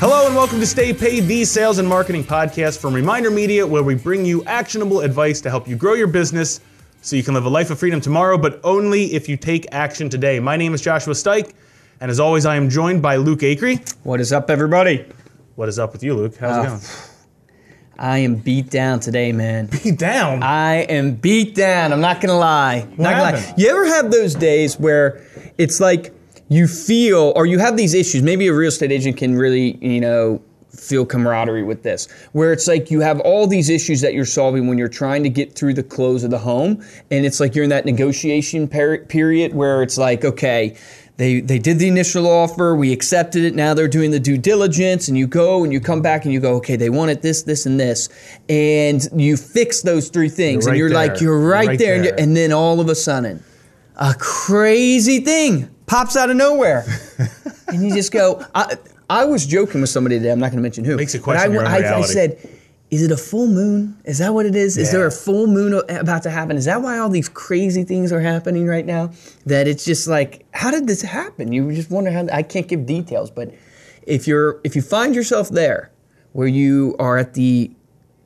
Hello and welcome to Stay Paid, the sales and marketing podcast from Reminder Media, where we bring you actionable advice to help you grow your business so you can live a life of freedom tomorrow, but only if you take action today. My name is Joshua Stike, and as always, I am joined by Luke Acree. What is up, everybody? What is up with you, Luke? How's Uh, it going? I am beat down today, man. Beat down. I am beat down. I'm not gonna lie. Not gonna lie. happened? You ever have those days where it's like you feel, or you have these issues? Maybe a real estate agent can really, you know, feel camaraderie with this, where it's like you have all these issues that you're solving when you're trying to get through the close of the home, and it's like you're in that negotiation per- period where it's like, okay. They, they did the initial offer, we accepted it, now they're doing the due diligence, and you go and you come back and you go, okay, they wanted this, this, and this. And you fix those three things, You're and right you're there. like, you're right, Right there, and, there. you're- and then all of a sudden, a crazy thing pops out of nowhere, and you just go. I, I was joking with somebody today. I'm not going to mention who. Makes but question I, your I, I said, "Is it a full moon? Is that what it is? Is there a full moon about to happen? Is that why all these crazy things are happening right now? That it's just like, how did this happen? You just wonder how. I can't give details, but if you're if you find yourself there, where you are at the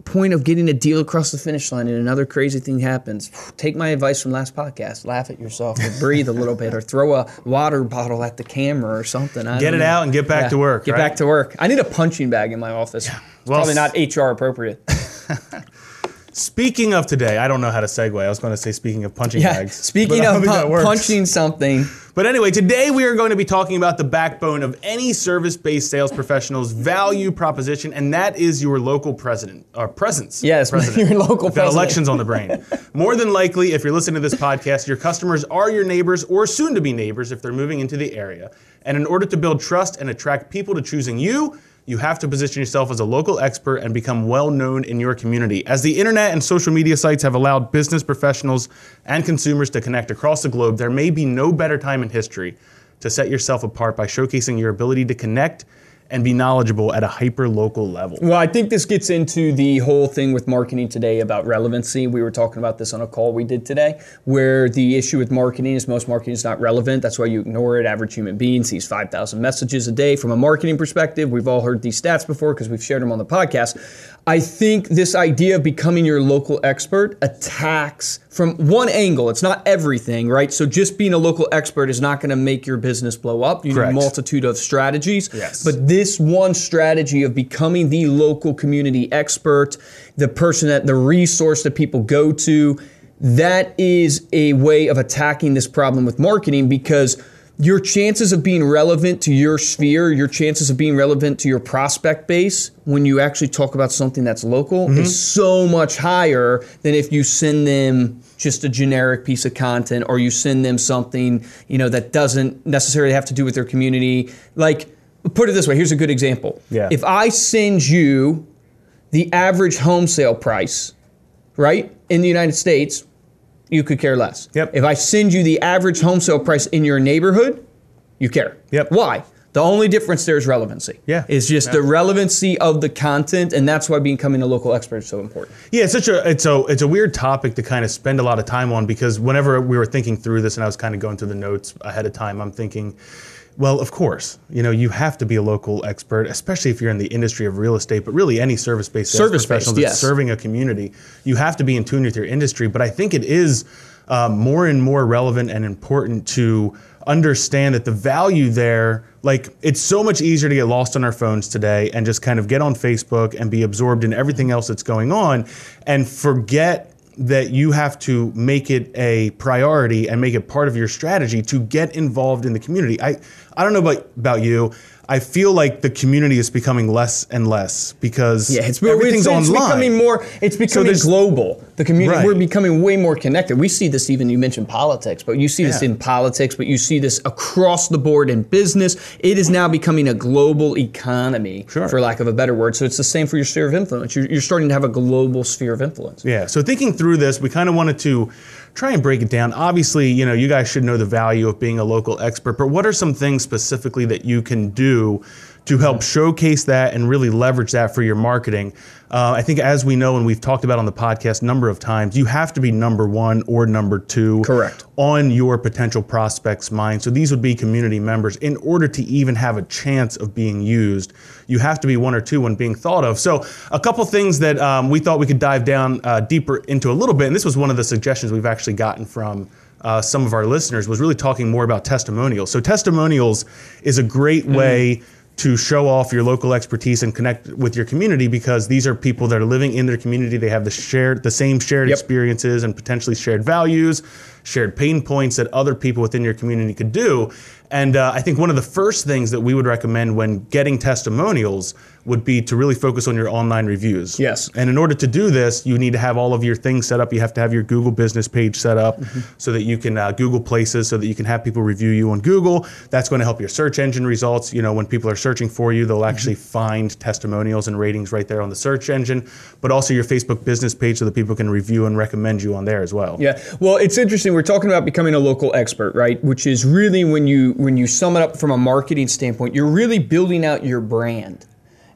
point of getting a deal across the finish line and another crazy thing happens, take my advice from last podcast. Laugh at yourself or breathe a little bit or throw a water bottle at the camera or something. I Get it know. out and get back to work, Get right? back to work. I need a punching bag in my office. It's Well, probably not HR appropriate. Speaking of today, I don't know how to segue. I was going to say speaking of punching Yeah. bags. Speaking but I don't of pu- punching something, But anyway, today we are going to be talking about the backbone of any service-based sales professional's value proposition, and that is your local president or presence. Yes, president. your local We've got elections on the brain. More than likely, if you're listening to this podcast, your customers are your neighbors or soon-to-be neighbors if they're moving into the area. And in order to build trust and attract people to choosing you, you have to position yourself as a local expert and become well known in your community. As the internet and social media sites have allowed business professionals and consumers to connect across the globe, there may be no better time in history to set yourself apart by showcasing your ability to connect and be knowledgeable at a hyper local level. Well, I think this gets into the whole thing with marketing today about relevancy. We were talking about this on a call we did today, where the issue with marketing is most marketing is not relevant. That's why you ignore it. Average human being sees 5,000 messages a day. From a marketing perspective, we've all heard these stats before because we've shared them on the podcast. I think this idea of becoming your local expert attacks from one angle. It's not everything, right? So just being a local expert is not going to make your business blow up. You Correct. need a multitude of strategies. Yes. But this one strategy of becoming the local community expert, the person that the resource that people go to, that is a way of attacking this problem with marketing because your chances of being relevant to your sphere, your chances of being relevant to your prospect base when you actually talk about something that's local mm-hmm. is so much higher than if you send them just a generic piece of content or you send them something, you know, that doesn't necessarily have to do with their community. Like put it this way, here's a good example. Yeah. If I send you the average home sale price, right, in the United States, you could care less. Yep. If I send you the average home sale price in your neighborhood, you care. Yep. Why? The only difference there is relevancy. Yeah. It's just the relevancy of the content, and that's why becoming a local expert is so important. Yeah, it's such a it's a it's a weird topic to kind of spend a lot of time on because whenever we were thinking through this and I was kind of going through the notes ahead of time, I'm thinking, well, of course, you know, you have to be a local expert, especially if you're in the industry of real estate, but really any service-based Service-based, professional that's yes. serving a community, you have to be in tune with your industry. But I think it is um, more and more relevant and important to understand that the value there like it's so much easier to get lost on our phones today and just kind of get on Facebook and be absorbed in everything else that's going on and forget that you have to make it a priority and make it part of your strategy to get involved in the community. I I don't know about about you. I feel like the community is becoming less and less because Yeah, it's, everything's it's, it's online. becoming more. It's becoming there's- global. The community. Right. We're becoming way more connected. We see this even. You mentioned politics, but you see this Yeah. in politics. But you see this across the board in business. It is now becoming a global economy, Sure. for lack of a better word. So it's the same for your sphere of influence. You're, you're starting to have a global sphere of influence. Yeah. So thinking through this, we kind of wanted to try and break it down. Obviously, you know, you guys should know the value of being a local expert, but what are some things specifically that you can do to help showcase that and really leverage that for your marketing. Uh, I think, as we know and we've talked about on the podcast a number of times, you have to be number one or number two Correct. on your potential prospects' mind. So these would be community members. In order to even have a chance of being used, you have to be one or two when being thought of. So, a couple things that um, we thought we could dive down uh, deeper into a little bit, and this was one of the suggestions we've actually gotten from uh, some of our listeners was really talking more about testimonials. So testimonials is a great mm. way to show off your local expertise and connect with your community because these are people that are living in their community. They have the shared, the same shared yep. experiences and potentially shared values, shared pain points that other people within your community could do. And uh, I think one of the first things that we would recommend when getting testimonials would be to really focus on your online reviews. Yes. And in order to do this, you need to have all of your things set up. You have to have your Google business page set up mm-hmm. so that you can uh, Google places so that you can have people review you on Google. That's going to help your search engine results. You know, when people are searching for you, they'll actually mm-hmm. find testimonials and ratings right there on the search engine, but also your Facebook business page so that people can review and recommend you on there as well. Yeah. Well, it's interesting. We're talking about becoming a local expert, right? Which is really when you when you sum it up from a marketing standpoint, you're really building out your brand.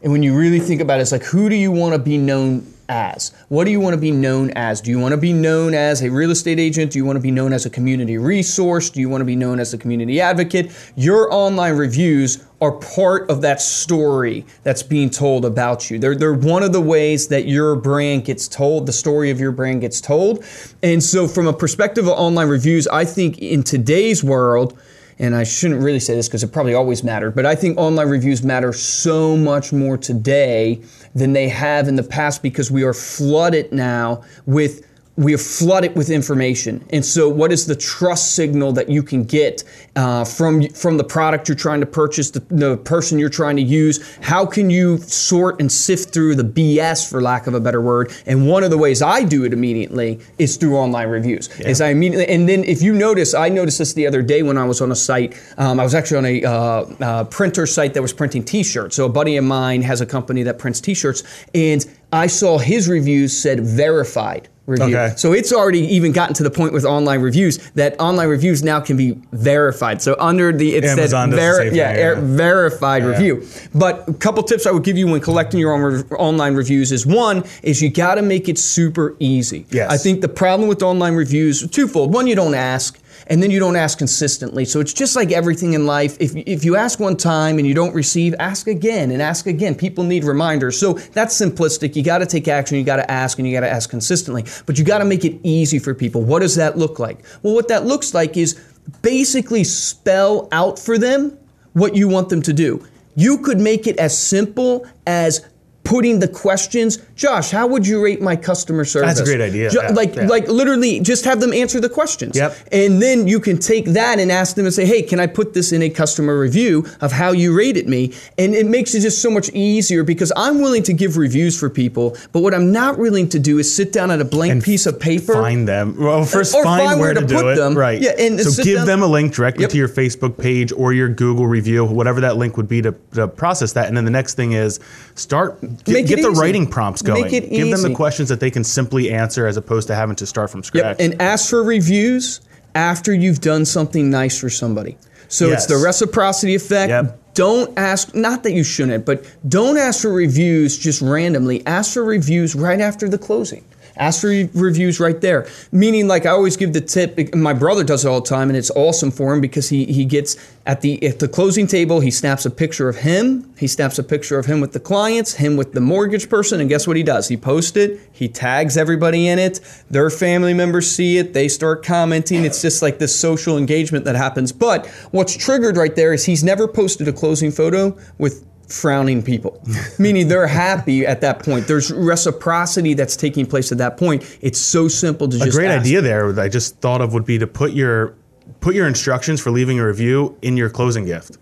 And when you really think about it, it's like, who do you want to be known as? What do you want to be known as? Do you want to be known as a real estate agent? Do you want to be known as a community resource? Do you want to be known as a community advocate? Your online reviews are part of that story that's being told about you. They're, they're one of the ways that your brand gets told, the story of your brand gets told. And so, from a perspective of online reviews, I think in today's world, and I shouldn't really say this because it probably always mattered, but I think online reviews matter so much more today than they have in the past because we are flooded now with we are flooded with information. And so, what is the trust signal that you can get uh, from from the product you're trying to purchase, the, the, person you're trying to use? How can you sort and sift through the BS, for lack of a better word? And one of the ways I do it immediately is through online reviews. Yeah. Is I immediately, and then if you notice, I noticed this the other day when I was on a site. Um, I was actually on a uh, uh, printer site that was printing T-shirts. So a buddy of mine has a company that prints T-shirts, and I saw his reviews said verified review. Okay. So it's already even gotten to the point with online reviews that online reviews now can be verified. So under the it Amazon said ver- yeah, yeah. verified yeah. review. But a couple tips I would give you when collecting your own re- online reviews is one is you got to make it super easy. Yes. I think the problem with online reviews twofold. One, you don't ask and then you don't ask consistently. So it's just like everything in life. If, if you ask one time and you don't receive, ask again and ask again. People need reminders. So that's simplistic. You got to take action, you got to ask, and you got to ask consistently. But you got to make it easy for people. What does that look like? Well, what that looks like is basically spell out for them what you want them to do. You could make it as simple as putting the questions. Josh, how would you rate my customer service? That's a great idea. yeah, like, yeah. like literally, just have them answer the questions. Yep. And then you can take that and ask them and say, "Hey, can I put this in a customer review of how you rated me?" And it makes it just so much easier because I'm willing to give reviews for people, but what I'm not willing to do is sit down at a blank and piece of paper, find them. Well, first find, find, where, where to, to, do it. Them. Right. Yeah. And so give down. them a link directly yep. to your Facebook page or your Google review, whatever that link would be to, to process that. And then the next thing is start get, get the writing prompts going. Make it Give easy. them the questions that they can simply answer as opposed to having to start from scratch. Yep. And ask for reviews after you've done something nice for somebody. So yes. it's the reciprocity effect. Yep. Don't ask, not that you shouldn't, but don't ask for reviews just randomly. Ask for reviews right after the closing. Ask for reviews right there. Meaning, like I always give the tip. My brother does it all the time, and it's awesome for him because he he gets at the at the closing table. He snaps a picture of him. He snaps a picture of him with the clients, him with the mortgage person, and guess what he does? He posts it. He tags everybody in it. Their family members see it. They start commenting. It's just like this social engagement that happens. But what's triggered right there is he's never posted a closing photo with frowning people, meaning they're happy at that point. There's reciprocity that's taking place at that point. It's so simple to just. A great ask. idea there that I just thought of would be to put your put your instructions for leaving a review in your closing gift.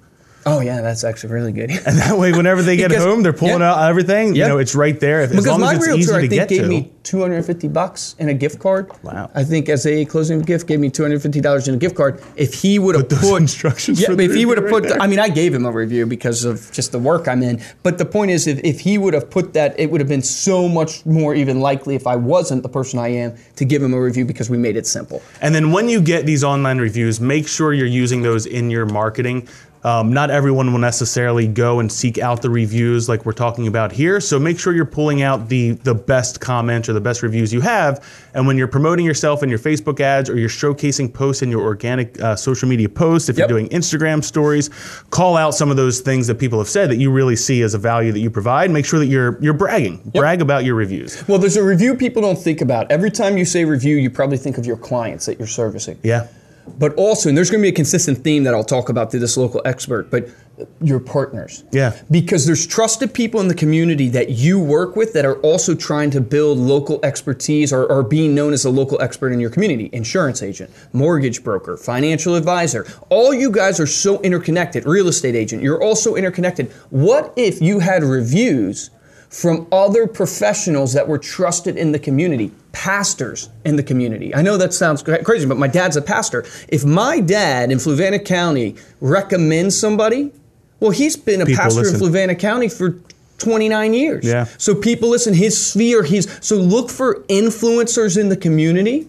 Oh yeah, that's actually really good. and that way, whenever they get home, they're pulling out everything. You know, it's right there. Because as long my as it's realtor, easy I to think, get gave to. me 250 bucks in a gift card. Wow. I think as a closing gift, gave me 250 dollars in a gift card. If he would have put, put instructions, yeah, if he would have right put, there. I mean, I gave him a review because of just the work I'm in. But the point is, if, if he would have put that, it would have been so much more even likely if I wasn't the person I am to give him a review because we made it simple. And then when you get these online reviews, make sure you're using those in your marketing Um, not everyone will necessarily go and seek out the reviews like we're talking about here. So make sure you're pulling out the the best comments or the best reviews you have. And when you're promoting yourself in your Facebook ads or you're showcasing posts in your organic uh, social media posts, if Yep. you're doing Instagram stories, call out some of those things that people have said that you really see as a value that you provide. Make sure that you're you're bragging, brag about your reviews. Well, there's a review people don't think about. Every time you say review, you probably think of your clients that you're servicing. Yeah. But also, and there's going to be a consistent theme that I'll talk about through this local expert, but your partners. Yeah. Because there's trusted people in the community that you work with that are also trying to build local expertise or, or being known as a local expert in your community. Insurance agent, mortgage broker, financial advisor. All you guys are so interconnected. Real estate agent, you're also interconnected. What if you had reviews from other professionals that were trusted in the community, pastors in the community. I know that sounds crazy, but my dad's a pastor. If my dad in Fluvanna County recommends somebody, well, he's been a People pastor listen. in Fluvanna County for 29 years. Yeah. So people listen, his sphere, he's so look for influencers in the community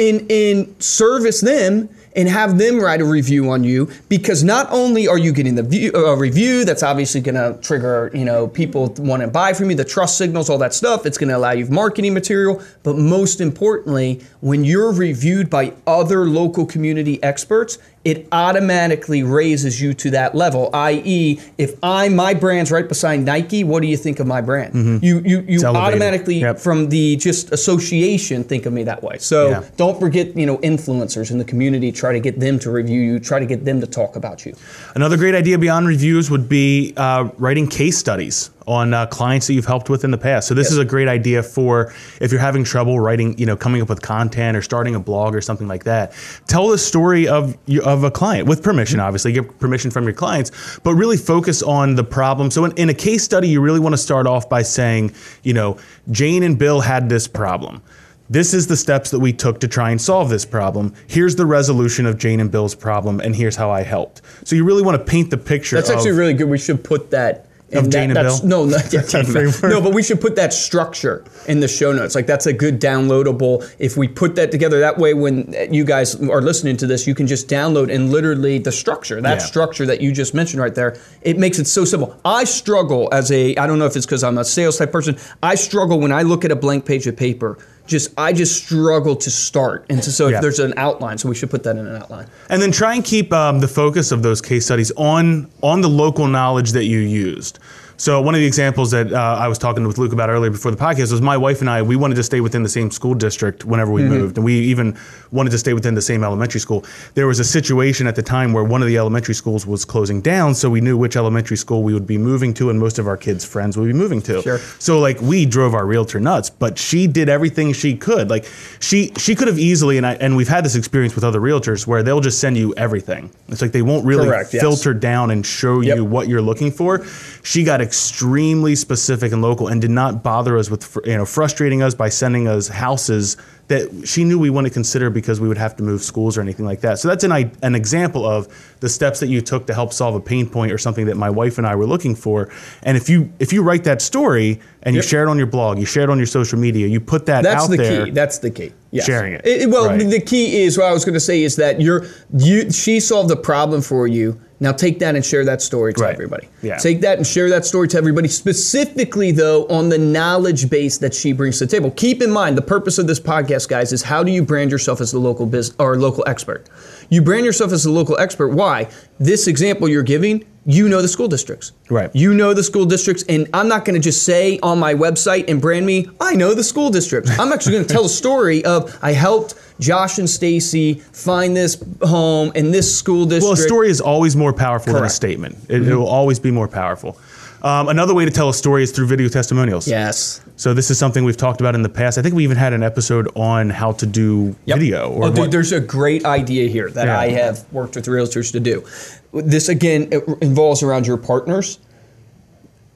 and, and service them and have them write a review on you because not only are you getting the view, uh, review that's obviously going to trigger you know people want to buy from you the trust signals all that stuff it's going to allow you marketing material but most importantly when you're reviewed by other local community experts it automatically raises you to that level i.e if i my brand's right beside nike what do you think of my brand? You you, you automatically Yep. from the just association think of me that way. So Yeah. don't forget you know influencers in the community try to get them to review you try to get them to talk about you. Another great idea beyond reviews would be uh, writing case studies on uh, clients that you've helped with in the past. So this Yes. is a great idea for if you're having trouble writing, you know, coming up with content or starting a blog or something like that. Tell the story of of a client with permission, obviously, get permission from your clients, but really focus on the problem. So in, in a case study, you really want to start off by saying, you know, Jane and Bill had this problem. This is the steps that we took to try and solve this problem. Here's the resolution of Jane and Bill's problem, and here's how I helped. So you really want to paint the picture. that's of, actually really good we should put that Of Jane and that's- Bill? No, no, yeah, Jane and Bill. no, but we should put that structure in the show notes. Like that's a good downloadable. If we put that together, that way, when you guys are listening to this, you can just download and literally the structure, that Yeah. structure that you just mentioned right there. It makes it so simple. I struggle as a, I don't know if it's because I'm a sales type person. I struggle when I look at a blank page of paper. Just I just struggle to start, and so, so Yeah. if there's an outline, so we should put that in an outline. And then try and keep um, the focus of those case studies on on the local knowledge that you used. So one of the examples that uh, I was talking with Luke about earlier before the podcast was my wife and I. We wanted to stay within the same school district whenever we moved, and we even wanted to stay within the same elementary school. There was a situation at the time where one of the elementary schools was closing down, so we knew which elementary school we would be moving to, and most of our kids' friends would be moving to. Sure. So like we drove our realtor nuts, but she did everything she could. Like she she could have easily, and I and we've had this experience with other realtors where they'll just send you everything. It's like they won't really Correct, yes. filter down and show Yep. you what you're looking for. She got extremely specific and local, and did not bother us with you know frustrating us by sending us houses that she knew we wouldn't consider because we would have to move schools or anything like that. So that's an an example of the steps that you took to help solve a pain point or something that my wife and I were looking for. And if you if you write that story and you Yep. share it on your blog, you share it on your social media, you put that That's out the there. key. That's the key. Yes. Sharing it. well, Right. the key is what I was going to say is that you're you. She solved the problem for you. Now take that and share that story to Right. everybody. Yeah. Take that and share that story to everybody. Specifically, though, on the knowledge base that she brings to the table. Keep in mind the purpose of this podcast, guys, is how do you brand yourself as the local biz or local expert? You brand yourself as a local expert. Why? This example you're giving. You know the school districts. Right. You know the school districts, and I'm not going to just say on my website and brand me, I know the school districts. I'm actually going to tell a story of I helped Josh and Stacy find this home in this school district. Well, a story is always more powerful than a statement. It, it mm-hmm. will always be more powerful. Um, another way to tell a story is through video testimonials. Yes. So this is something we've talked about in the past. I think we even had an episode on how to do Yep. video. Or oh, dude, there's a great idea here that Yeah. I have worked with realtors to do. This again it involves around your partners.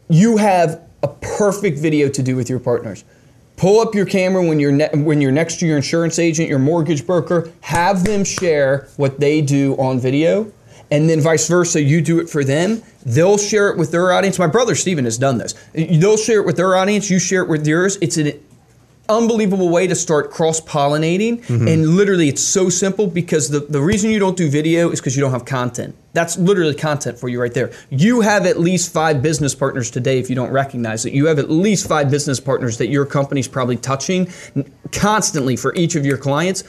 You have a perfect video to do with your partners. Pull up your camera when you're ne- when you're next to your insurance agent, your mortgage broker. Have them share what they do on video, and then vice versa. You do it for them. They'll share it with their audience. My brother Steven has done this. They'll share it with their audience. You share it with yours. It's an unbelievable way to start cross pollinating. Mm-hmm. And literally, it's so simple because the, the reason you don't do video is because you don't have content. That's literally content for you right there. You have at least five business partners today if you don't recognize it. You have at least five business partners that your company's probably touching constantly for each of your clients.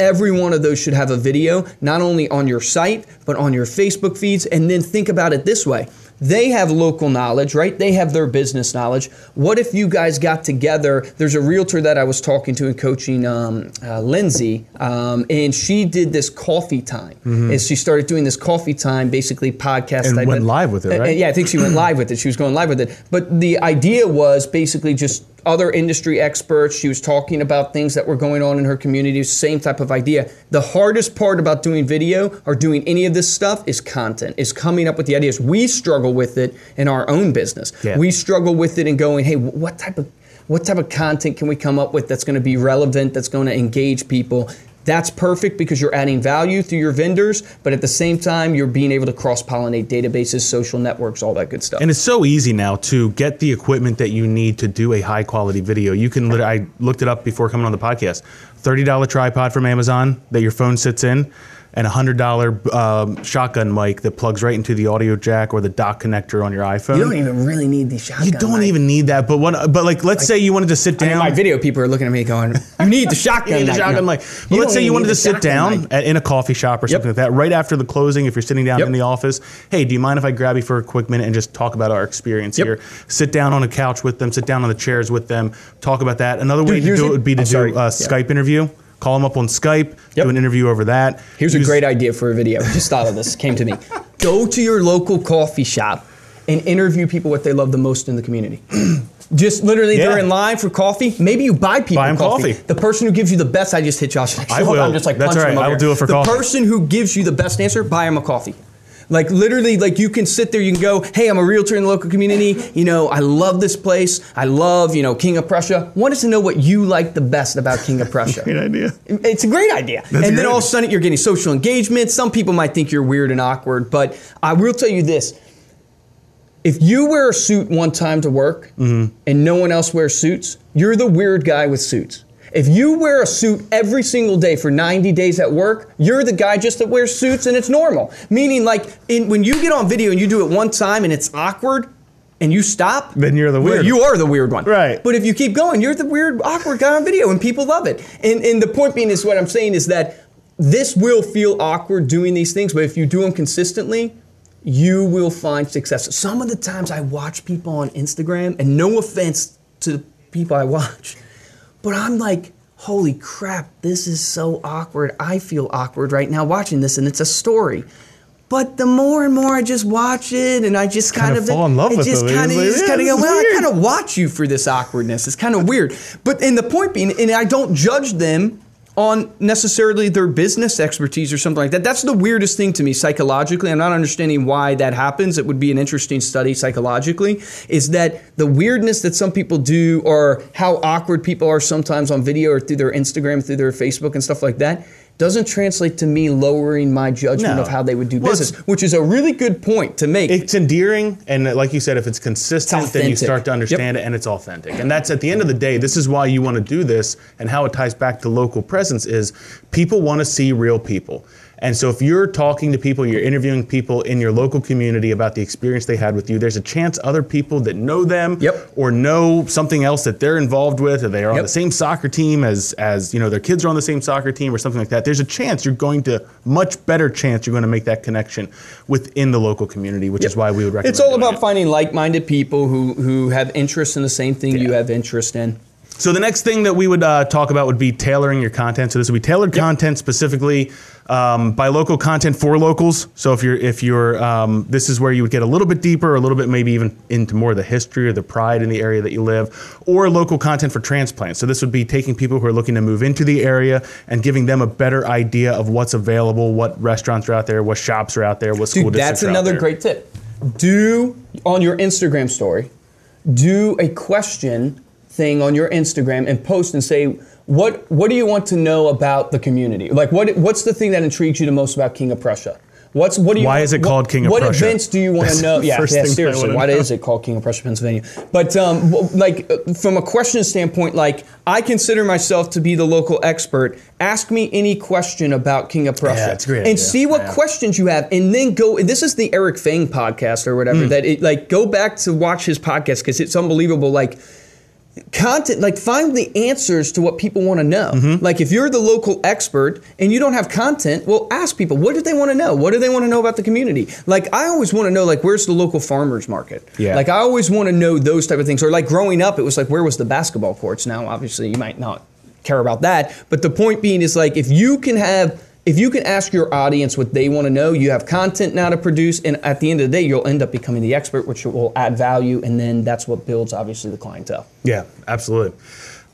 Every one of those should have a video, not only on your site, but on your Facebook feeds. And then think about it this way they have local knowledge, right? They have their business knowledge. What if you guys got together? There's a realtor that I was talking to and coaching, um, uh, Lindsay, um, and she did this coffee time. And she started doing this coffee time, basically podcast. And went live with it, Uh, yeah, I think she went live with it. She was going live with it. But the idea was basically just other industry experts. She was talking about things that were going on in her community, same type of idea. The hardest part about doing video or doing any of this stuff is content, is coming up with the ideas. We struggle with it in our own business. Yeah. We struggle with it and going, hey, what type of what type of content can we come up with that's going to be relevant, that's going to engage people? That's perfect because you're adding value through your vendors, but at the same time, you're being able to cross pollinate databases, social networks, all that good stuff. And it's so easy now to get the equipment that you need to do a high quality video. You can, I looked it up before coming on the podcast. $30 tripod from Amazon that your phone sits in, and a $100 um, shotgun mic that plugs right into the audio jack or the dock connector on your iPhone. you don't even really need these shotgun. You don't mics. even need that. But what? But like, let's say you wanted to sit I mean, down. my video people are looking at me going, "You need the shotgun." You need a mic." shotgun No. mic. But You let's say you wanted to sit down at, in a coffee shop or something like that, right after the closing, if you're sitting down Yep. in the office. Hey, do you mind if I grab you for a quick minute and just talk about our experience Yep. here? Sit down on a couch with them, sit down on the chairs with them, talk about that. Another way to do it would be to I'm do sorry. a Yeah. Skype interview. Call them up on Skype, Yep. do an interview over that. Here's a great idea for a video. Just thought of this. Came to me. Go to your local coffee shop and interview people what they love the most in the community. Just literally, Yeah. they're in line for coffee. Maybe you buy people Buy coffee. coffee. The person who gives you the best, I just hit Josh. I will. I'm just like That's punching right. I will do it for the coffee. person who gives you the best answer, buy him a coffee. Like literally, like you can sit there, you can go, hey, I'm a realtor in the local community. You know, I love this place. I love, you know, King of Prussia. Wanted to know what you like the best about King of Prussia. Great idea. It's a great idea. and then all of a sudden you're getting social engagement. Some people might think you're weird and awkward, but I will tell you this. If you wear a suit one time to work Mm-hmm. and no one else wears suits, you're the weird guy with suits. If you wear a suit every single day for 90 days at work, you're the guy just that wears suits and it's normal. Meaning, like, in, when you get on video and you do it one time and it's awkward and you stop, Then you're the weird You are the weird one. Right. But if you keep going, you're the weird, awkward guy on video, and people love it. And, and the point being is what I'm saying is that this will feel awkward doing these things, but if you do them consistently, you will find success. Some of the times I watch people on Instagram, and no offense to the people I watch, but I'm like, holy crap, this is so awkward. I feel awkward right now watching this, and it's a story. But the more and more I just watch it, and I just kind, Kinda of fall in love it with just them. kind of, It's like, just yeah, kind of go, well, I kind of watch you for this awkwardness. It's kind of weird. But in the point being, and I don't judge them on necessarily their business expertise or something like that. That's the weirdest thing to me psychologically. I'm not understanding why that happens. It would be an interesting study psychologically. Is that the weirdness that some people do or how awkward people are sometimes on video or through their Instagram, through their Facebook and stuff like that doesn't translate to me lowering my judgment No. of how they would do Well, business, which is a really good point to make. It's endearing, and like you said, if it's consistent, It's then you start to understand it, and it's authentic. And that's at the end of the day. This is why you want to do this, and how it ties back to local presence is people want to see real people. And so, if you're talking to people, you're interviewing people in your local community about the experience they had with you, there's a chance other people that know them Yep. or know something else that they're involved with, or they are on the same soccer team as as you know their kids are on the same soccer team or something like that. There's a chance you're going to much better chance you're going to make that connection within the local community, which is why we would recommend. It's all about it. finding like-minded people who who have interest in the same thing you have interest in. So the next thing that we would uh, talk about would be tailoring your content. So this would be tailored content specifically um, by local content for locals. So if you're if you're um, this is where you would get a little bit deeper, a little bit maybe even into more of the history or the pride in the area that you live, or local content for transplants. So this would be taking people who are looking to move into the area and giving them a better idea of what's available, what restaurants are out there, what shops are out there, what school Dude, districts that's are out another great tip. Do on your Instagram story, do a question thing on your Instagram and post and say what what do you want to know about the community? Like what what's the thing that intrigues you the most about King of Prussia? What's what do you? Why is it what- called King of What Prussia? What events do you want to know? Yeah, yeah seriously. Why know. is it called King of Prussia, Pennsylvania? But um, like uh, from a question standpoint, like I consider myself to be the local expert. Ask me any question about King of Prussia, Yeah, a great and idea. see what Yeah. questions you have, and then go. This is the Eric Fang podcast or whatever. That it, like go back to watch his podcast because it's unbelievable. Like content like find the answers to what people want to know. Mm-hmm. like if you're the local expert and you don't have content well ask people what do they want to know? What do they want to know about the community? Like i always want to know like where's the local farmers market? Yeah. like i always want to know those type of things. Or like growing up it was like where was the basketball courts? Now obviously you might not care about that. But the point being is like if you can have if you can ask your audience what they want to know, you have content now to produce, and at the end of the day, you'll end up becoming the expert, which will add value, and then that's what builds obviously the clientele. Yeah, absolutely.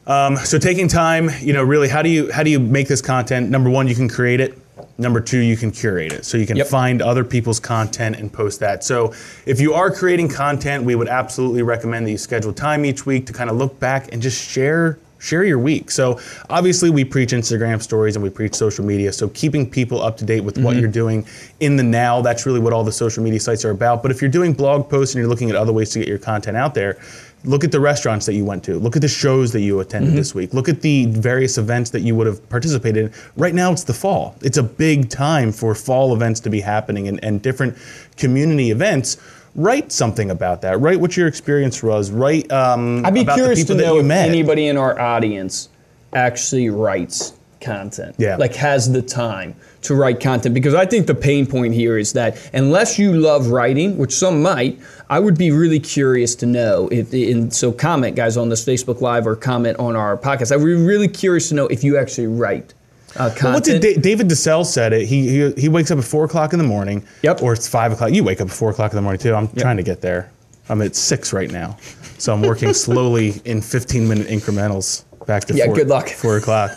Um, so taking time, you know, really, how do you how do you make this content? Number one, you can create it. Number two, you can curate it. So you can Yep. find other people's content and post that. So if you are creating content, we would absolutely recommend that you schedule time each week to kind of look back and just share share your week. So obviously we preach Instagram stories and we preach social media. So keeping people up to date with what mm-hmm. you're doing in the now, that's really what all the social media sites are about. But if you're doing blog posts and you're looking at other ways to get your content out there, look at the restaurants that you went to. Look at the shows that you attended mm-hmm. this week. Look at the various events that you would have participated in. Right now it's the fall. It's a big time for fall events to be happening and, and different community events. Write something about that. Write what your experience was. Write um, I'd be about curious the to people that know you if met. anybody in our audience actually writes content. Yeah. Like has the time to write content because I think the pain point here is that unless you love writing, which some might, I would be really curious to know if and so comment guys on this Facebook live or comment on our podcast. I would be really curious to know if you actually write uh. What did Da- David DeSell said it? He, he he wakes up at four o'clock in the morning. Yep. Or it's five o'clock. You wake up at four o'clock in the morning too. I'm trying to get there. I'm at six right now, so I'm working slowly in 15 minute incrementals back to Yeah, four, good luck. four o'clock.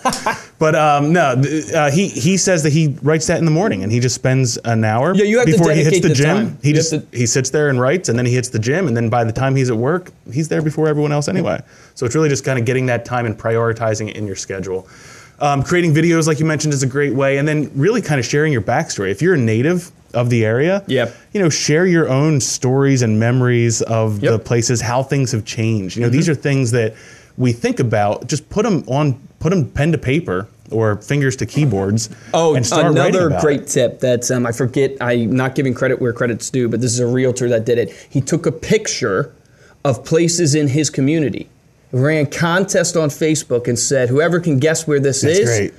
but um, no, uh, he he says that he writes that in the morning and he just spends an hour Yeah, you have to before he hits the, the gym. time. He You just to- he sits there and writes, and then he hits the gym, and then by the time he's at work, he's there before everyone else anyway. So it's really just kind of getting that time and prioritizing it in your schedule. Um, creating videos, like you mentioned, is a great way, and then really kind of sharing your backstory. If you're a native of the area, Yep. you know, share your own stories and memories of the Yep. Mm-hmm. places, how things have changed. You know, these are things that we think about. Just put them on, put them pen to paper or fingers to keyboards. Oh, and start another great it. tip that um, I forget. I'm not giving credit where credit's due, but this is a realtor that did it. He took a picture of places in his community, ran contest on Facebook, and said, "Whoever can guess where this That's is, great.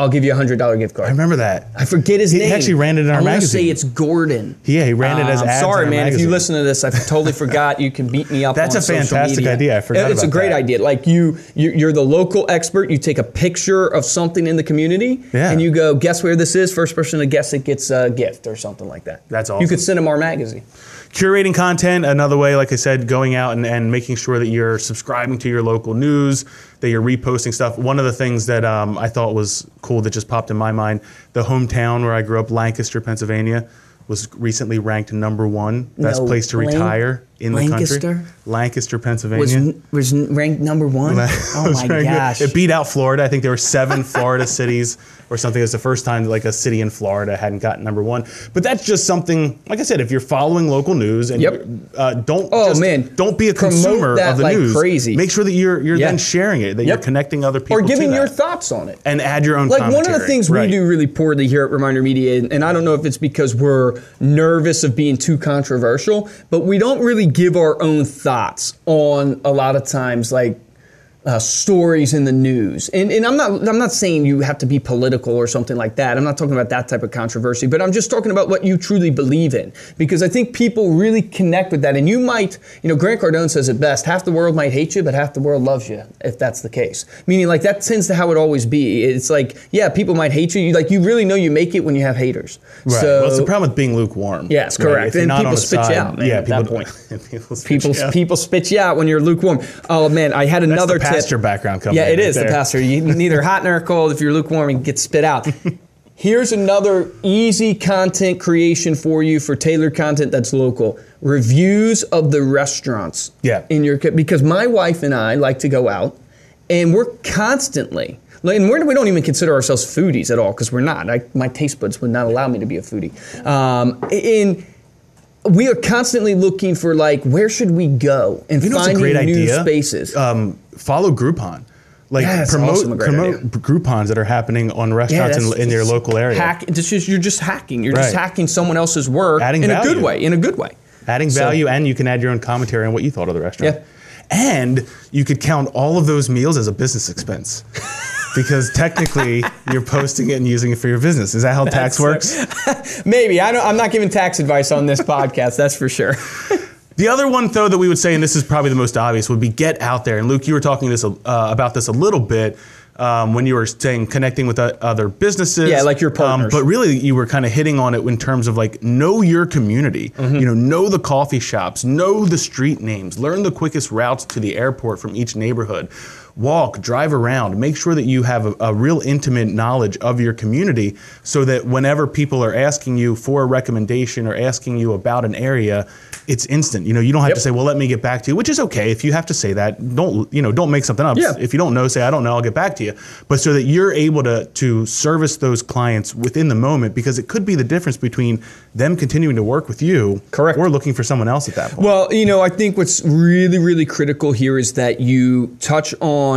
I'll give you a hundred dollar gift card." I remember that. I forget his He name. He actually ran it in our I magazine. say it's Gordon. Yeah, he ran it as Um, ads Sorry, man. If you listen to this, I totally forgot. You can beat me up. That's a fantastic idea. I forgot It's a great that. idea. Like you, you, you're the local expert. You take a picture of something in the community, Yeah. and you go, guess where this is. First person to guess it gets a gift or something like that. That's awesome. You could send them our magazine. Curating content another way like i said going out and, and making sure that you're subscribing to your local news that you're reposting stuff one of the things that um, i thought was cool that just popped in my mind the hometown where i grew up lancaster pennsylvania was recently ranked number one best No, place to retire in the Lancaster? country lancaster pennsylvania Was was ranked number one. oh my gosh! It beat out Florida. I think there were seven Florida cities or something. It was the first time like a city in Florida hadn't gotten number one. But that's just something. Like I said, if you're following local news and Yep. you- uh, don't Oh, just- man. don't be a Promote consumer that of the like news. crazy. Make sure that you're you're Yeah. then sharing it. That Yep. you're connecting other people or giving your thoughts on it. and add your own. like one of the things Right. we do really poorly here at Reminder Media, and, and I don't know if it's because we're nervous of being too controversial, but we don't really give our own thoughts on a lot of times like uh, stories in the news. And, and I'm not I'm not saying you have to be political or something like that. I'm not talking about that type of controversy, but I'm just talking about what you truly believe in because I think people really connect with that. And you might, you know, Grant Cardone says it best: half the world might hate you, but half the world loves you. If that's the case, meaning like that tends to how it always be. It's like yeah, people might hate you. you like you really know you make it when you have haters. Right. So well, it's the problem with being lukewarm. Yes, right? correct. You're And people spit you out, man, yeah, at that point. people spit people you out. people spit you out when you're lukewarm. Oh man, I had another tip. Pastor background coming Yeah, it right is the there. pastor. You neither hot nor cold. If you're lukewarm, you get spit out. Here's another easy content creation for you for tailored content that's local. Reviews of the restaurants. Yeah. In your because my wife and I like to go out, and we're constantly And we're, we don't even consider ourselves foodies at all because we're not. I, my taste buds would not allow me to be a foodie. Um, in we are constantly looking for like where should we go and You know finding new idea? spaces. Um, follow Groupon. Like Yeah, promote also a great promote idea. Groupons that are happening on restaurants that's in, in your local area. Hack, just, you're just hacking. You're just hacking someone else's work Adding in a good way. In a good way. adding So- value, and you can add your own commentary on what you thought of the restaurant. Yeah. And you could count all of those meals as a business expense. because technically you're posting it and using it for your business. Is that how tax works? Maybe I don't, I'm not giving tax advice on this podcast. That's for sure. The other one, though, that we would say, and this is probably the most obvious, would be get out there. And Luke, you were talking this uh, about this a little bit um, when you were saying connecting with other businesses. Yeah, like your partners. Um, but really, you were kind of hitting on it in terms of like know your community. Mm-hmm. You know, know the coffee shops, know the street names, learn the quickest routes to the airport from each neighborhood. Walk, drive around, make sure that you have a, a real intimate knowledge of your community so that whenever people are asking you for a recommendation or asking you about an area, it's instant. You know, you don't have Yep. to say, "Well, let me get back to you," which is okay if you have to say that. Don't you know? Don't make something up. Yeah. If you don't know, say, "I don't know. I'll get back to you." But so that you're able to to service those clients within the moment, because it could be the difference between them continuing to work with you, Correct. or looking for someone else at that point. Well, you know, I think what's really, really critical here is that you touch on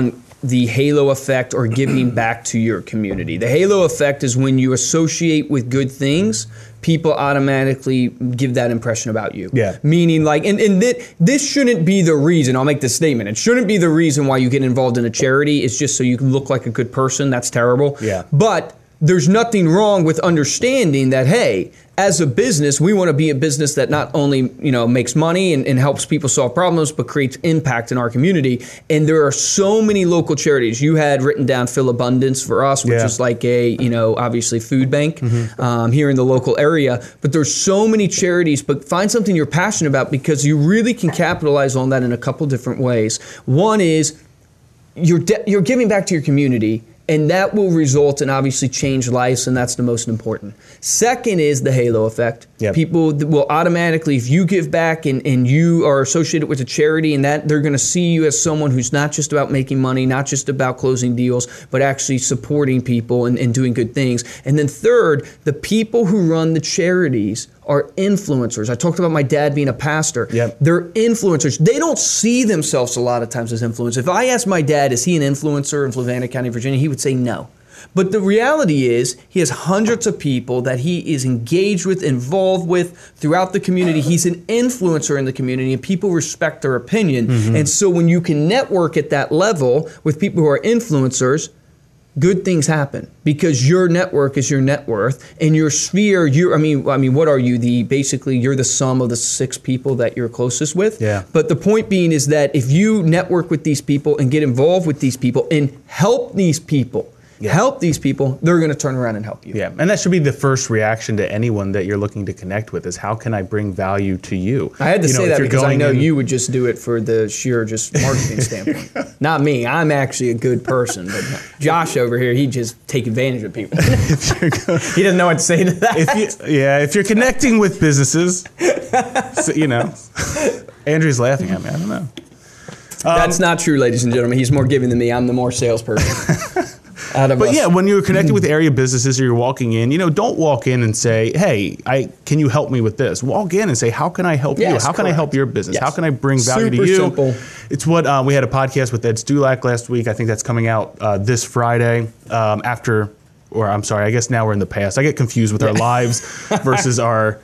the halo effect or giving back to your community. The halo effect is when you associate with good things, people automatically give that impression about you. Yeah. Meaning, like, and, and thi- this shouldn't be the reason, I'll make this statement. It shouldn't be the reason why you get involved in a charity. It's just so you can look like a good person. That's terrible. Yeah. But there's nothing wrong with understanding that hey as a business we want to be a business that not only you know makes money and, and helps people solve problems but creates impact in our community. And there are so many local charities. You had written down Philabundance for us which Yeah. is like a you know obviously food bank um, here in the local area. But there's so many charities but find something you're passionate about because you really can capitalize on that in a couple different ways. One is you're de- you're giving back to your community and that will result in obviously change lives and that's the most important. Second is the halo effect. Yep. people will automatically if you give back and, and you are associated with a charity and that they're going to see you as someone who's not just about making money not just about closing deals but actually supporting people and, and doing good things. And then third the people who run the charities are influencers i talked about my dad being a pastor Yep. they're influencers. They don't see themselves a lot of times as influencers. If I asked my dad, is he an influencer in Fluvanna County, Virginia, he would say no. But the reality is, he has hundreds of people that he is engaged with, involved with throughout the community. He's an influencer in the community, and people respect their opinion. Mm-hmm. And so, when you can network at that level with people who are influencers, good things happen because your network is your net worth and your sphere you I mean I mean what are you the basically you're the sum of the six people that you're closest with Yeah. but the point being is that if you network with these people and get involved with these people and help these people Yeah. help these people they're going to turn around and help you Yeah, and that should be the first reaction to anyone that you're looking to connect with is how can I bring value to you? I had to You know, say if that because I know in- you would just do it for the sheer just marketing standpoint. Not me. I'm actually a good person, but Josh over here, he just take advantage of people. he doesn't know what to say to that. if you, yeah, if you're connecting with businesses, so, you know, Andrew's laughing at me. I don't know. That's um, not true, ladies and gentlemen. He's more giving than me. I'm the more salesperson. Out of But us. yeah, when you're connecting with area businesses or you're walking in, you know, don't walk in and say, "Hey, I can you help me with this?" Walk in and say, "How can I help you? Yes, How can I help your business? Yes. How can I bring value Super to you?" simple. It's what uh, we had a podcast with Ed Stulak last week. I think that's coming out uh, this Friday um, after, or I'm sorry, I guess now we're in the past. I get confused with our lives versus our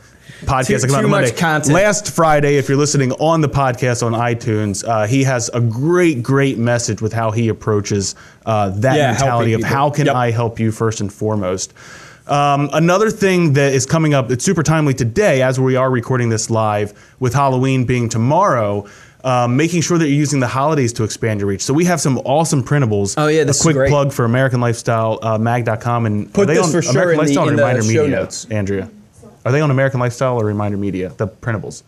podcast. Too- that come out too on much Monday. content. Last Friday, if you're listening on the podcast on iTunes, uh, he has a great, great message with how he approaches uh, that Yeah, mentality of people. how can Yep. I help you first and foremost. Um, another thing that is coming up, it's super timely today as we are recording this live with Halloween being tomorrow. Um, making sure that you're using the holidays to expand your reach. So we have some awesome printables. Oh, yeah, this a is quick great. plug for American Lifestyle uh, mag.com and Put this on for sure American in the- Lifestyle or in the show Media, notes. Andrea? Are they on American Lifestyle or Reminder Media? The printables.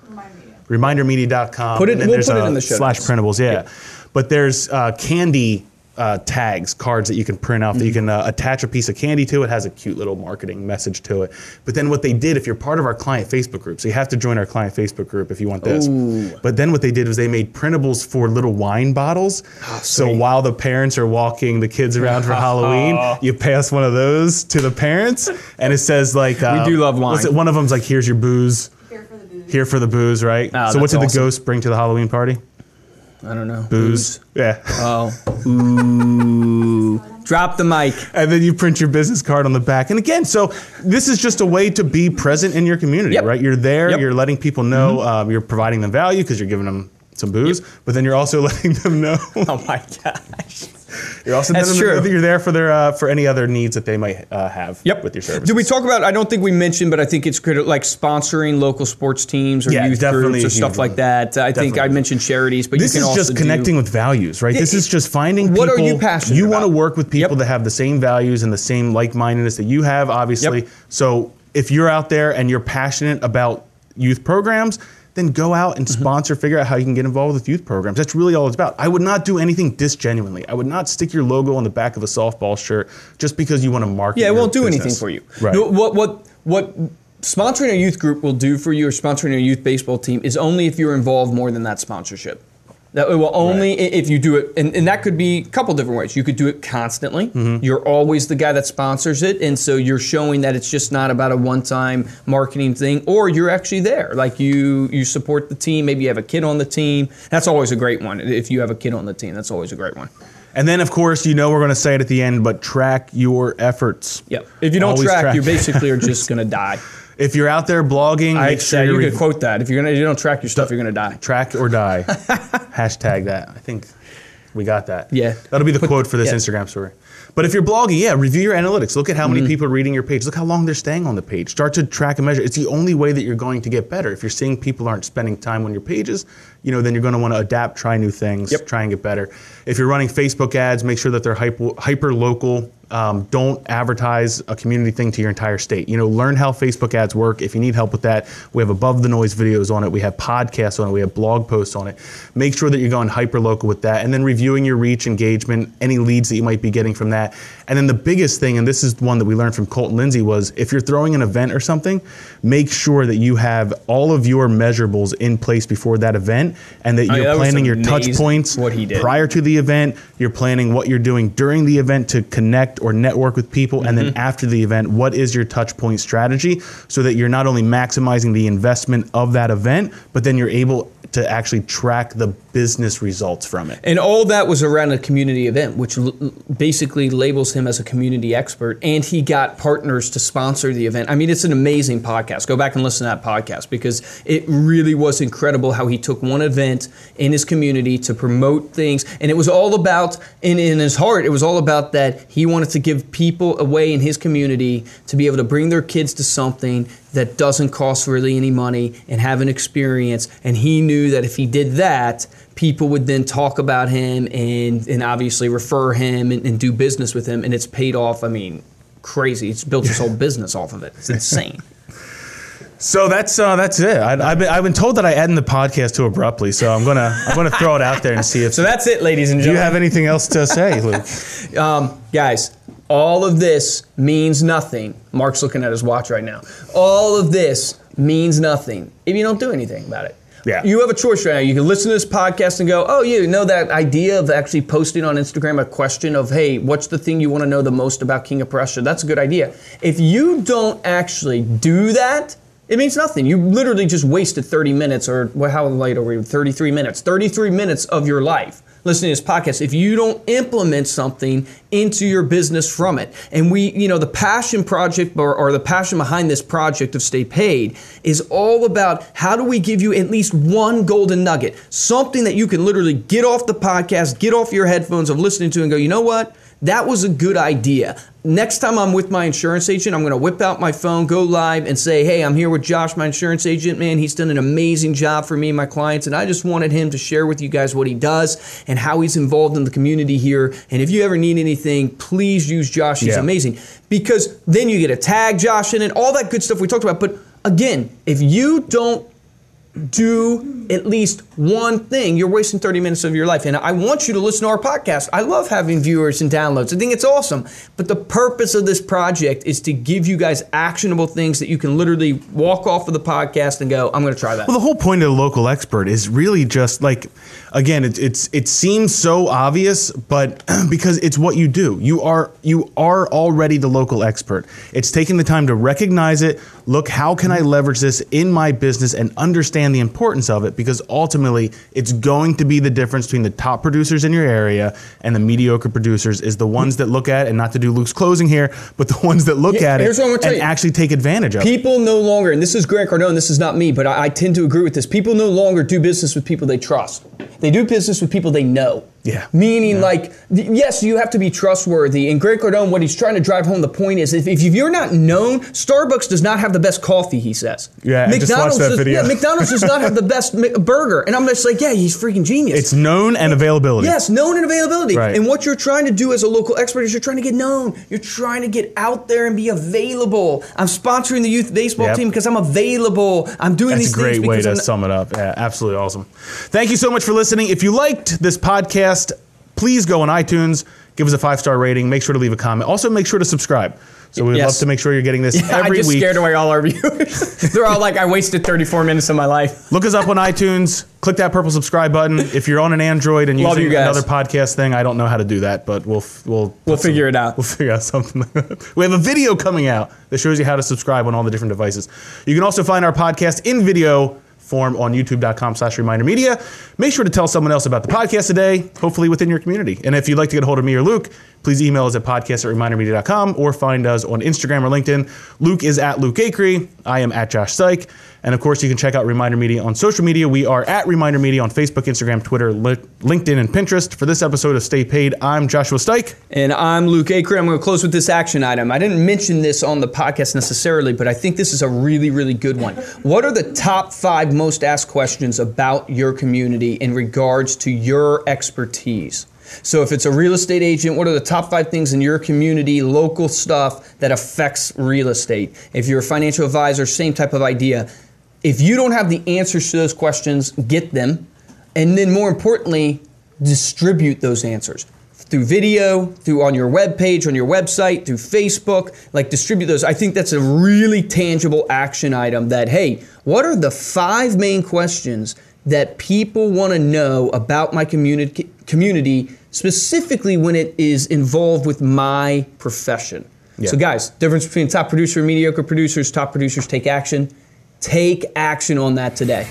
reminder ReminderMedia.com. Put it- and then we'll there's put it in the show slash notes. printables. Yeah, but there's uh, candy uh, tags, cards that you can print out that you can uh, attach a piece of candy to. It has a cute little marketing message to it. But then what they did, if you're part of our client Facebook group, so you have to join our client Facebook group if you want this. But then what they did was they made printables for little wine bottles. so while the parents are walking the kids around for Halloween, you pass one of those to the parents, and it says like, uh, do love wine. it- One of them's like, "Here's your booze." Here for the booze. Here for the booze, right? Oh, so what that's did the ghost bring to the Halloween party? I don't know. Booze. Yeah. Oh. Ooh. Drop the mic. and then you print your business card on the back. And again, so this is just a way to be present in your community, Yep. right? You're there, Yep. Mm-hmm. you're letting people know, um, you're providing them value because you're giving them some booze, but then you're also letting them know. Oh my gosh. you're also That's letting them know true. that you're there for their uh, for any other needs that they might uh, have Yep. with your services. Did we talk about? I don't think we mentioned, but I think it's critical, like sponsoring local sports teams or Yeah, youth groups or stuff like that. I think I mentioned charities, but This you can is also just do- connecting with values, right? This is just finding What people are you passionate about? you want to work with people Yep. that have the same values and the same like-mindedness that you have, obviously. Yep. So if you're out there and you're passionate about youth programs, then go out and Mm-hmm. sponsor, figure out how you can get involved with youth programs. That's really all it's about. I would not do anything disgenuinely. I would not stick your logo on the back of a softball shirt just because you want to market. Yeah, it won't do business. anything for you. Right. No, what what what sponsoring a youth group will do for you or sponsoring a youth baseball team is only if you're involved more than that sponsorship. That it will only Right. if you do it, and, and that could be a couple different ways. You could do it constantly. Mm-hmm. You're always the guy that sponsors it, and so you're showing that it's just not about a one-time marketing thing, or you're actually there. Like you, you support the team. Maybe you have a kid on the team. That's always a great one. If you have a kid on the team, that's always a great one. And then, of course, you know we're going to say it at the end, but track your efforts. Yep. If you don't track, track. you basically are just gonna die. If you're out there blogging, I make sure you could quote that. If you're gonna, you don't track your stuff, you're gonna die. track or die. Hashtag that. I think we got that. Yeah. That'll be the Put- quote for this yeah. Instagram story. But if you're blogging, yeah, review your analytics. Look at how Mm-hmm. many people are reading your page. Look how long they're staying on the page. Start to track and measure. It's the only way that you're going to get better. If you're seeing people aren't spending time on your pages, you know, then you're going to want to adapt, try new things, Yep. try and get better. If you're running Facebook ads, make sure that they're hyper, hyper local. Um, don't advertise a community thing to your entire state. You know, learn how Facebook ads work. If you need help with that, we have above the noise videos on it. We have podcasts on it. We have blog posts on it. Make sure that you're going hyper local with that, and then reviewing your reach, engagement, any leads that you might be getting from that. And then the biggest thing, and this is one that we learned from Colton Lindsay, was if you're throwing an event or something, make sure that you have all of your measurables in place before that event, and that Oh, you're yeah, that planning your touch points what he did. prior to the event. You're planning what you're doing during the event to connect or network with people, and Mm-hmm. then after the event, what is your touch point strategy so that you're not only maximizing the investment of that event, but then you're able to actually track the business results from it. And all that was around a community event, which l- basically labels him as a community expert. And he got partners to sponsor the event. I mean, it's an amazing podcast. Go back and listen to that podcast because it really was incredible how he took one event in his community to promote things. And it was all about, in, in his heart, it was all about that he wanted to give people away in his community to be able to bring their kids to something that doesn't cost really any money and have an experience. And he knew that if he did that, people would then talk about him and, and obviously refer him and, and do business with him. And it's paid off. I mean, crazy. It's built his whole business off of it. It's insane. So that's uh, that's it. I, I've, been, I've been told that I end the podcast too abruptly, so I'm gonna I'm gonna throw it out there and see if. So that's it, ladies and gentlemen. do you gentlemen. have anything else to say, Luke? Um, guys, all of this means nothing. Mark's looking at his watch right now. All of this means nothing if you don't do anything about it. Yeah. You have a choice right now. You can listen to this podcast and go, oh, you know that idea of actually posting on Instagram a question of, hey, what's the thing you want to know the most about King of Prussia? That's a good idea. If you don't actually do that, it means nothing. You literally just wasted 30 minutes, or well, how late are we? 33 minutes. 33 minutes of your life listening to this podcast if you don't implement something into your business from it. And we, you know, the passion project or, or the passion behind this project of Stay Paid is all about how do we give you at least one golden nugget, something that you can literally get off the podcast, get off your headphones of listening to, and go, you know what? That was a good idea. Next time I'm with my insurance agent, I'm going to whip out my phone, go live, and say, Hey, I'm here with Josh, my insurance agent. Man, he's done an amazing job for me and my clients. And I just wanted him to share with you guys what he does and how he's involved in the community here. And if you ever need anything, please use Josh. He's Yeah. amazing. Because then you get a tag Josh in it, all that good stuff we talked about. But again, if you don't do at least one thing, you're wasting 30 minutes of your life. And I want you to listen to our podcast. I love having viewers and downloads. I think it's awesome. But the purpose of this project is to give you guys actionable things that you can literally walk off of the podcast and go, I'm going to try that. Well, the whole point of the local expert is really just like, again, it, it's it seems so obvious, but because it's what you do, you are you are already the local expert. It's taking the time to recognize it. Look, how can I leverage this in my business and understand the importance of it? Because ultimately, it's going to be the difference between the top producers in your area and the mediocre producers. Is the ones that look at it, and not to do Luke's closing here, but the ones that look Yeah, at it here's what I'm gonna and you. actually take advantage of it. People no longer, and this is Grant Cardone, this is not me, but I, I tend to agree with this. People no longer do business with people they trust. They do business with people they know. Yeah. Meaning, like, th- yes, you have to be trustworthy. And Grant Cardone, what he's trying to drive home the point is if, if you're not known, Starbucks does not have the best coffee, he says. Yeah, I just watched that does. Yeah, McDonald's does not have the best mi- burger. And I'm just like, yeah, he's freaking genius. It's known and availability. Yes, known and availability. Right. And what you're trying to do as a local expert is you're trying to get known. You're trying to get out there and be available. I'm sponsoring the youth baseball Yep. team because I'm available. I'm doing That's these things. That's a great way to I'm sum it up. Yeah, absolutely awesome. Thank you so much for listening. If you liked this podcast, please go on iTunes, give us a five star rating, make sure to leave a comment. Also, make sure to subscribe. So we'd Yes. love to make sure you're getting this I every just week. scared away all our viewers. They're all like, I wasted 34 minutes of my life. Look us up on iTunes. Click that purple subscribe button. If you're on an Android and using another podcast thing, I don't know how to do that, but we'll we'll We'll put some- figure it out. We'll figure out something. we have a video coming out that shows you how to subscribe on all the different devices. You can also find our podcast in video form on youtube.com slash reminder media. Make sure to tell someone else about the podcast today, hopefully within your community. And if you'd like to get a hold of me or Luke, please email us at podcast at remindermedia.com or find us on Instagram or LinkedIn. Luke is at Luke Acree. I am at Josh Syke. And of course, you can check out Reminder Media on social media. We are at Reminder Media on Facebook, Instagram, Twitter, Li- LinkedIn, and Pinterest. For this episode of Stay Paid, I'm Joshua Stike. And I'm Luke Acree. I'm going to close with this action item. I didn't mention this on the podcast necessarily, but I think this is a really, really good one. What are the top five most asked questions about your community in regards to your expertise? So, if it's a real estate agent, what are the top five things in your community, local stuff that affects real estate? If you're a financial advisor, same type of idea. If you don't have the answers to those questions, get them. And then, more importantly, distribute those answers through video, through on your web page, on your website, through Facebook, like distribute those. I think that's a really tangible action item that hey, what are the five main questions that people want to know about my community community specifically when it is involved with my profession. Yeah. So guys, difference between top producer and mediocre producers, top producers take action. Take action on that today.